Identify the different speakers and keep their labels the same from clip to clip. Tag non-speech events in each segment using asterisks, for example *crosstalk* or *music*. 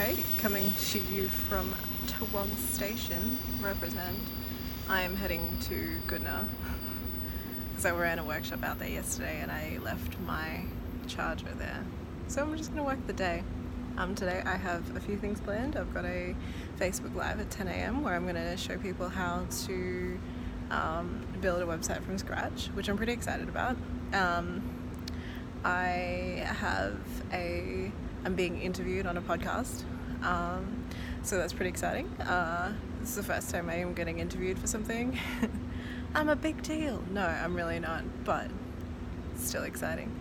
Speaker 1: Kate coming to you from Toowong Station, represent. I am heading to Goodna because *laughs* I ran a workshop out there yesterday and I left my charger there. So I'm just going to work the day. Um, today I have a few things planned. I've got a Facebook Live at 10 a.m. where I'm going to show people how to um, build a website from scratch, which I'm pretty excited about. Um, I have a I'm being interviewed on a podcast, um, so that's pretty exciting. Uh, this is the first time I am getting interviewed for something. *laughs* I'm a big deal. No, I'm really not, but it's still exciting.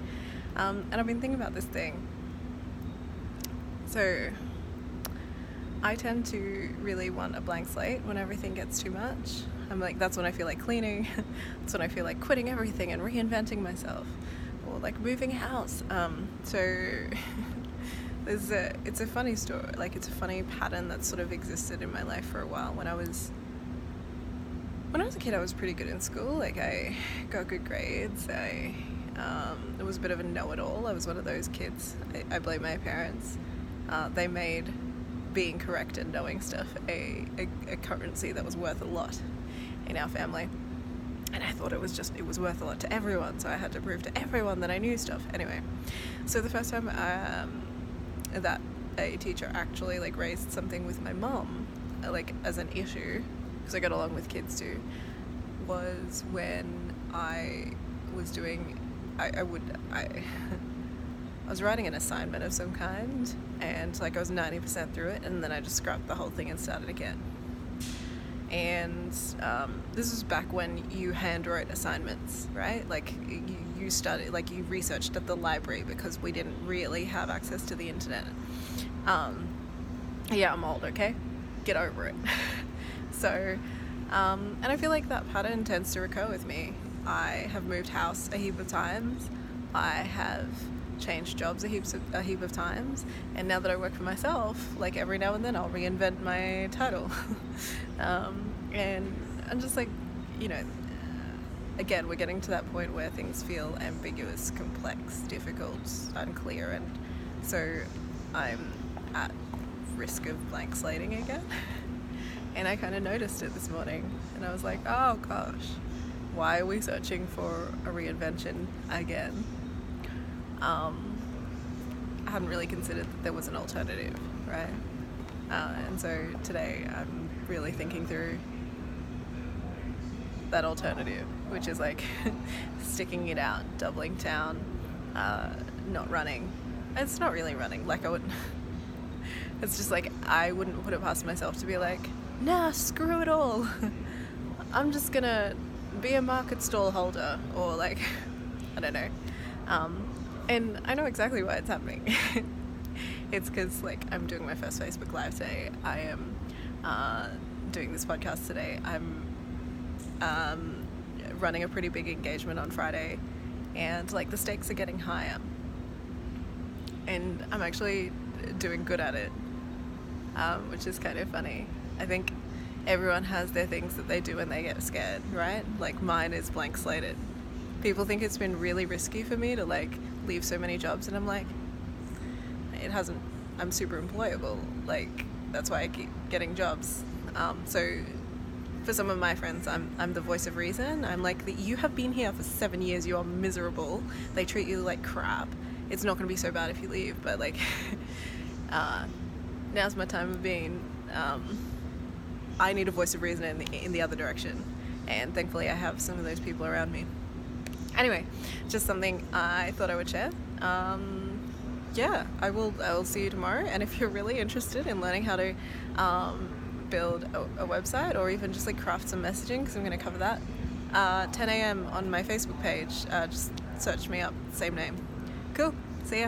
Speaker 1: Um, and I've been thinking about this thing. So I tend to really want a blank slate when everything gets too much. I'm like, that's when I feel like cleaning. *laughs* that's when I feel like quitting everything and reinventing myself, or like moving house. Um, so *laughs* there's a, it's a funny story. Like it's a funny pattern that sort of existed in my life for a while. When I was, when I was a kid, I was pretty good in school. Like I got good grades. I um, it was a bit of a know-it-all. I was one of those kids. I, I blame my parents. Uh, they made being correct and knowing stuff a, a, a currency that was worth a lot in our family. And I thought it was just, it was worth a lot to everyone, so I had to prove to everyone that I knew stuff. Anyway, so the first time um, that a teacher actually like raised something with my mom, uh, like as an issue, because I got along with kids too, was when I was doing, I, I would, I, *laughs* I was writing an assignment of some kind, and like I was 90% through it, and then I just scrapped the whole thing and started again and um, this was back when you handwrote assignments, right? Like you, you studied, like you researched at the library because we didn't really have access to the internet. Um, yeah, I'm old, okay? Get over it. *laughs* so, um, and I feel like that pattern tends to recur with me. I have moved house a heap of times. I have changed jobs a heap of, a heap of times. And now that I work for myself like every now and then I'll reinvent my title. *laughs* Um, and I'm just like you know again we're getting to that point where things feel ambiguous complex difficult unclear and so I'm at risk of blank slating again. *laughs* And I kind of noticed it this morning and I was like oh gosh why are we searching for a reinvention again um, I hadn't really considered that there was an alternative, right? Uh, and so today I'm really thinking through that alternative, which is like *laughs* sticking it out, doubling down, uh, not running. It's not really running, like I wouldn't. *laughs* it's just like I wouldn't put it past myself to be like, nah, screw it all. *laughs* I'm just gonna be a market stall holder, or like, I don't know. Um, and I know exactly why it's happening. *laughs* it's because like I'm doing my first Facebook Live today. I am uh, doing this podcast today. I'm um, running a pretty big engagement on Friday, and like the stakes are getting higher. And I'm actually doing good at it, um, which is kind of funny. I think everyone has their things that they do when they get scared, right? Like mine is blank slated. People think it's been really risky for me to like leave so many jobs and I'm like it hasn't I'm super employable like that's why I keep getting jobs. Um, so for some of my friends I'm, I'm the voice of reason. I'm like the, you have been here for seven years you are miserable. They treat you like crap. It's not gonna be so bad if you leave but like *laughs* uh, now's my time of being um, I need a voice of reason in the, in the other direction. And thankfully I have some of those people around me anyway, just something I thought I would share. Um, yeah, I will. I will see you tomorrow. And if you're really interested in learning how to um, build a, a, website or even just like craft some messaging, because I'm going to cover that, uh, 10 a.m. on my Facebook page. Uh, just search me up, same name. Cool. See ya.